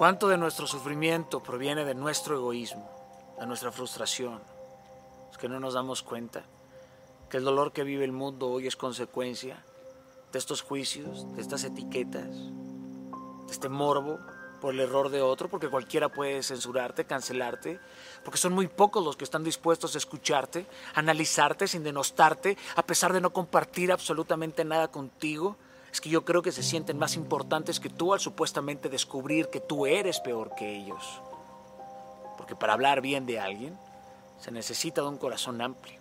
¿Cuánto de nuestro sufrimiento proviene de nuestro egoísmo, de nuestra frustración? Es que no nos damos cuenta que el dolor que vive el mundo hoy es consecuencia de estos juicios, de estas etiquetas, de este morbo por el error de otro, porque cualquiera puede censurarte, cancelarte, porque son muy pocos los que están dispuestos a escucharte, analizarte sin denostarte, a pesar de no compartir absolutamente nada contigo. Es que yo creo que se sienten más importantes que tú al supuestamente descubrir que tú eres peor que ellos. Porque para hablar bien de alguien se necesita de un corazón amplio.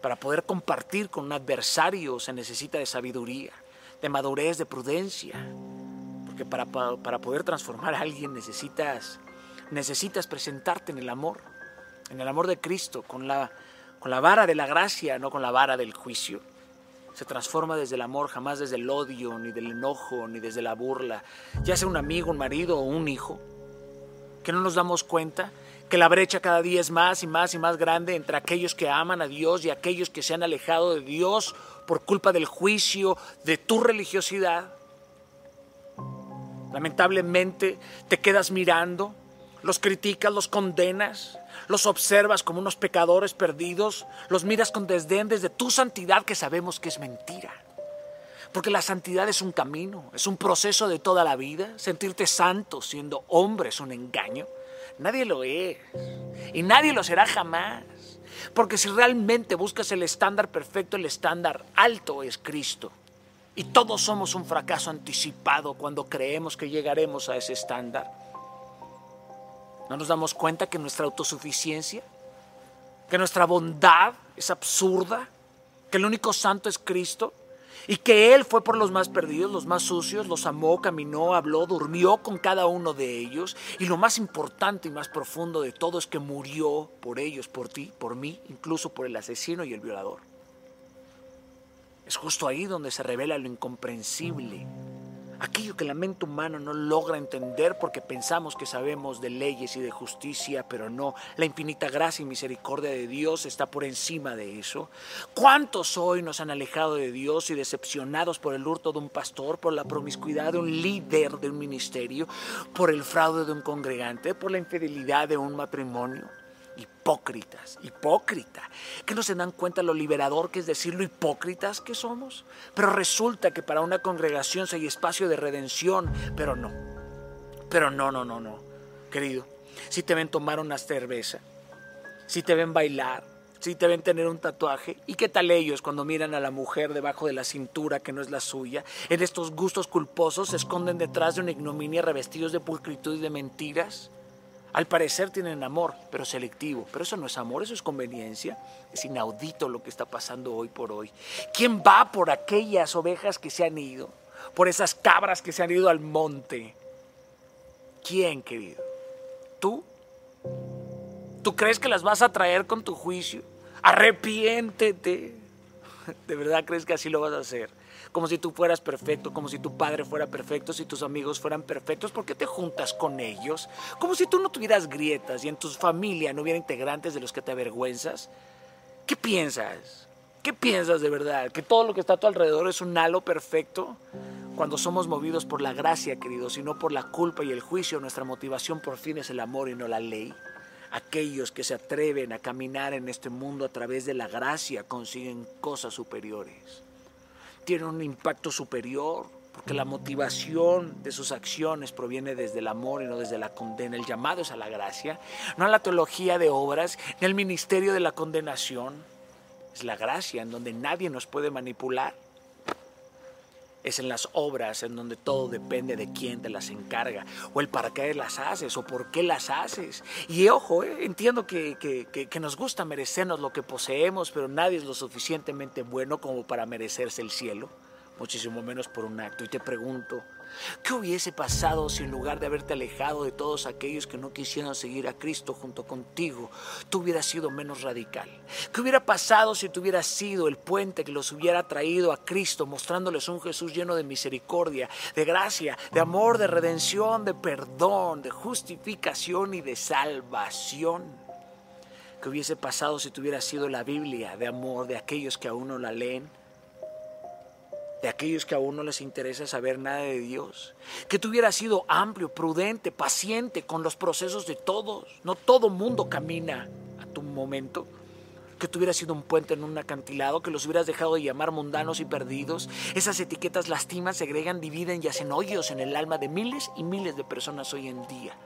Para poder compartir con un adversario se necesita de sabiduría, de madurez, de prudencia. Porque para, para poder transformar a alguien necesitas, necesitas presentarte en el amor, en el amor de Cristo, con la, con la vara de la gracia, no con la vara del juicio. Se transforma desde el amor, jamás desde el odio, ni del enojo, ni desde la burla, ya sea un amigo, un marido o un hijo. Que no nos damos cuenta que la brecha cada día es más y más y más grande entre aquellos que aman a Dios y aquellos que se han alejado de Dios por culpa del juicio, de tu religiosidad. Lamentablemente te quedas mirando, los criticas, los condenas, los observas como unos pecadores perdidos, los miras con desdén desde tu santidad que sabemos que es mentira. Porque la santidad es un camino, es un proceso de toda la vida. Sentirte santo siendo hombre es un engaño. Nadie lo es. Y nadie lo será jamás. Porque si realmente buscas el estándar perfecto, el estándar alto es Cristo. Y todos somos un fracaso anticipado cuando creemos que llegaremos a ese estándar. ¿No nos damos cuenta que nuestra autosuficiencia, que nuestra bondad es absurda, que el único santo es Cristo? Y que Él fue por los más perdidos, los más sucios, los amó, caminó, habló, durmió con cada uno de ellos. Y lo más importante y más profundo de todo es que murió por ellos, por ti, por mí, incluso por el asesino y el violador. Es justo ahí donde se revela lo incomprensible aquello que la mente humana no logra entender porque pensamos que sabemos de leyes y de justicia, pero no, la infinita gracia y misericordia de Dios está por encima de eso. ¿Cuántos hoy nos han alejado de Dios y decepcionados por el hurto de un pastor, por la promiscuidad de un líder de un ministerio, por el fraude de un congregante, por la infidelidad de un matrimonio? Hipócritas, hipócrita, que no se dan cuenta lo liberador que es decir lo hipócritas que somos. Pero resulta que para una congregación hay espacio de redención, pero no, pero no, no, no, no, querido. Si te ven tomar una cerveza, si te ven bailar, si te ven tener un tatuaje, ¿y qué tal ellos cuando miran a la mujer debajo de la cintura que no es la suya? En estos gustos culposos se esconden detrás de una ignominia revestidos de pulcritud y de mentiras. Al parecer tienen amor, pero selectivo. Pero eso no es amor, eso es conveniencia. Es inaudito lo que está pasando hoy por hoy. ¿Quién va por aquellas ovejas que se han ido? Por esas cabras que se han ido al monte. ¿Quién, querido? ¿Tú? ¿Tú crees que las vas a traer con tu juicio? Arrepiéntete. ¿De verdad crees que así lo vas a hacer? Como si tú fueras perfecto, como si tu padre fuera perfecto, si tus amigos fueran perfectos, ¿por qué te juntas con ellos? Como si tú no tuvieras grietas y en tu familia no hubiera integrantes de los que te avergüenzas. ¿Qué piensas? ¿Qué piensas de verdad? ¿Que todo lo que está a tu alrededor es un halo perfecto? Cuando somos movidos por la gracia, queridos, y no por la culpa y el juicio, nuestra motivación por fin es el amor y no la ley. Aquellos que se atreven a caminar en este mundo a través de la gracia consiguen cosas superiores tiene un impacto superior, porque la motivación de sus acciones proviene desde el amor y no desde la condena. El llamado es a la gracia, no a la teología de obras, ni al ministerio de la condenación. Es la gracia en donde nadie nos puede manipular es en las obras en donde todo depende de quién te las encarga, o el para qué las haces, o por qué las haces. Y ojo, eh, entiendo que, que nos gusta merecernos lo que poseemos, pero nadie es lo suficientemente bueno como para merecerse el cielo, muchísimo menos por un acto. Y te pregunto, ¿Qué hubiese pasado si en lugar de haberte alejado de todos aquellos que no quisieran seguir a Cristo junto contigo, tú hubieras sido menos radical? ¿Qué hubiera pasado si tú hubieras sido el puente que los hubiera traído a Cristo, mostrándoles un Jesús lleno de misericordia, de gracia, de amor, de redención, de perdón, de justificación y de salvación? ¿Qué hubiese pasado si tú hubieras sido la Biblia de amor de aquellos que aún no la leen? De aquellos que aún no les interesa saber nada de Dios. Que tú hubieras sido amplio, prudente, paciente con los procesos de todos. No todo mundo camina a tu momento. Que tú hubieras sido un puente en un acantilado, que los hubieras dejado de llamar mundanos y perdidos. Esas etiquetas lastiman, segregan, dividen y hacen hoyos en el alma de miles y miles de personas hoy en día.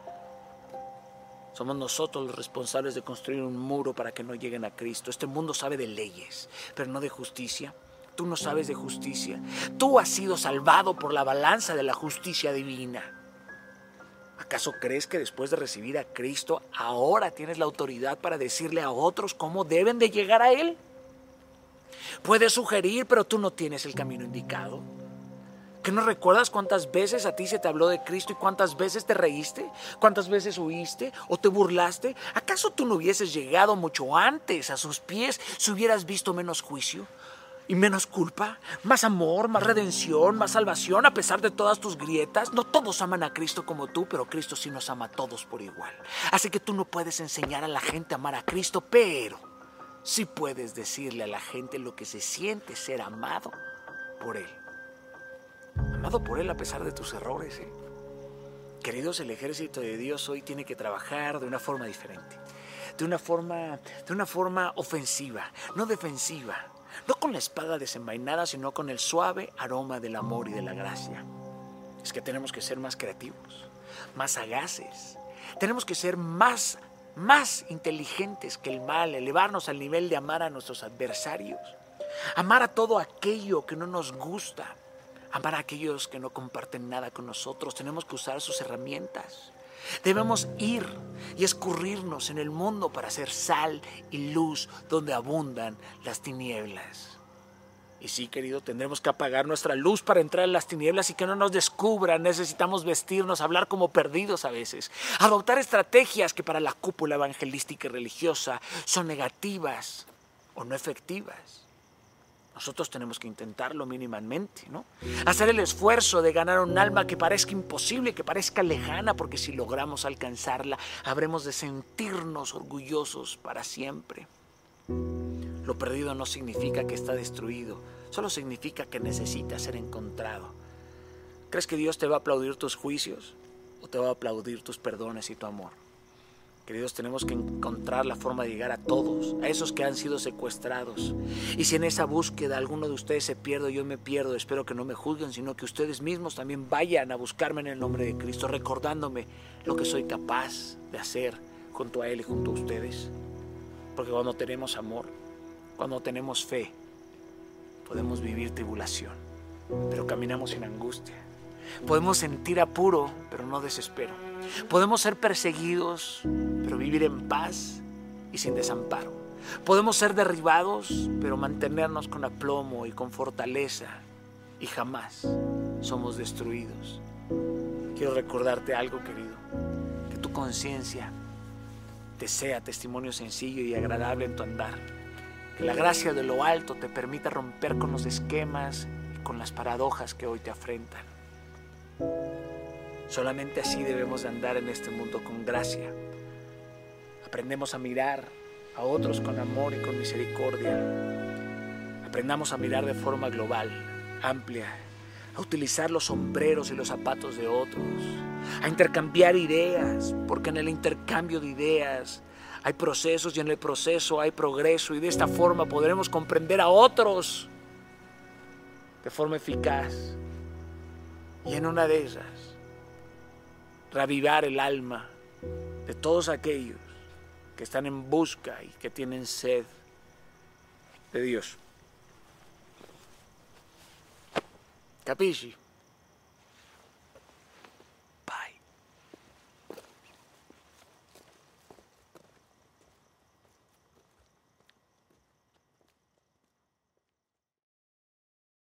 Somos nosotros los responsables de construir un muro para que no lleguen a Cristo. Este mundo sabe de leyes, pero no de justicia. Tú no sabes de justicia. Tú has sido salvado por la balanza de la justicia divina. ¿Acaso crees que después de recibir a Cristo ahora tienes la autoridad para decirle a otros cómo deben de llegar a Él? Puedes sugerir, pero tú no tienes el camino indicado. ¿Que no recuerdas cuántas veces a ti se te habló de Cristo y cuántas veces te reíste? ¿Cuántas veces huiste o te burlaste? ¿Acaso tú no hubieses llegado mucho antes a sus pies si hubieras visto menos juicio? Y menos culpa, más amor, más redención, más salvación a pesar de todas tus grietas. No todos aman a Cristo como tú, pero Cristo sí nos ama a todos por igual. Así que tú no puedes enseñar a la gente a amar a Cristo, pero sí puedes decirle a la gente lo que se siente ser amado por Él. Amado por Él a pesar de tus errores. ¿eh? Queridos, el ejército de Dios hoy tiene que trabajar de una forma diferente. De una forma, de una forma ofensiva, no defensiva no con la espada desenvainada, sino con el suave aroma del amor y de la gracia. Es que tenemos que ser más creativos, más sagaces. Tenemos que ser más, más inteligentes que el mal, elevarnos al nivel de amar a nuestros adversarios, amar a todo aquello que no nos gusta, amar a aquellos que no comparten nada con nosotros. Tenemos que usar sus herramientas. Debemos ir y escurrirnos en el mundo para hacer sal y luz donde abundan las tinieblas. Y sí, querido, tendremos que apagar nuestra luz para entrar en las tinieblas y que no nos descubran. Necesitamos vestirnos, hablar como perdidos a veces. Adoptar estrategias que para la cúpula evangelística y religiosa son negativas o no efectivas. Nosotros tenemos que intentarlo mínimamente, ¿no? Hacer el esfuerzo de ganar un alma que parezca imposible, que parezca lejana, porque si logramos alcanzarla, habremos de sentirnos orgullosos para siempre. Lo perdido no significa que está destruido, solo significa que necesita ser encontrado. ¿Crees que Dios te va a aplaudir tus juicios o te va a aplaudir tus perdones y tu amor? Queridos, tenemos que encontrar la forma de llegar a todos, a esos que han sido secuestrados. Y si en esa búsqueda alguno de ustedes se pierde, yo me pierdo, espero que no me juzguen, sino que ustedes mismos también vayan a buscarme en el nombre de Cristo, recordándome lo que soy capaz de hacer junto a Él y junto a ustedes. Porque cuando tenemos amor, cuando tenemos fe, podemos vivir tribulación, pero caminamos sin angustia. Podemos sentir apuro, pero no desespero. Podemos ser perseguidos, pero vivir en paz y sin desamparo. Podemos ser derribados, pero mantenernos con aplomo y con fortaleza y jamás somos destruidos. Quiero recordarte algo, querido, que tu conciencia te sea testimonio sencillo y agradable en tu andar. Que la gracia de lo alto te permita romper con los esquemas y con las paradojas que hoy te afrentan. Solamente así debemos de andar en este mundo con gracia. Aprendemos a mirar a otros con amor y con misericordia. Aprendamos a mirar de forma global, amplia, a utilizar los sombreros y los zapatos de otros, a intercambiar ideas, porque en el intercambio de ideas hay procesos y en el proceso hay progreso y de esta forma podremos comprender a otros de forma eficaz. Y en una de esas reavivar el alma de todos aquellos que están en busca y que tienen sed de Dios. Capisci?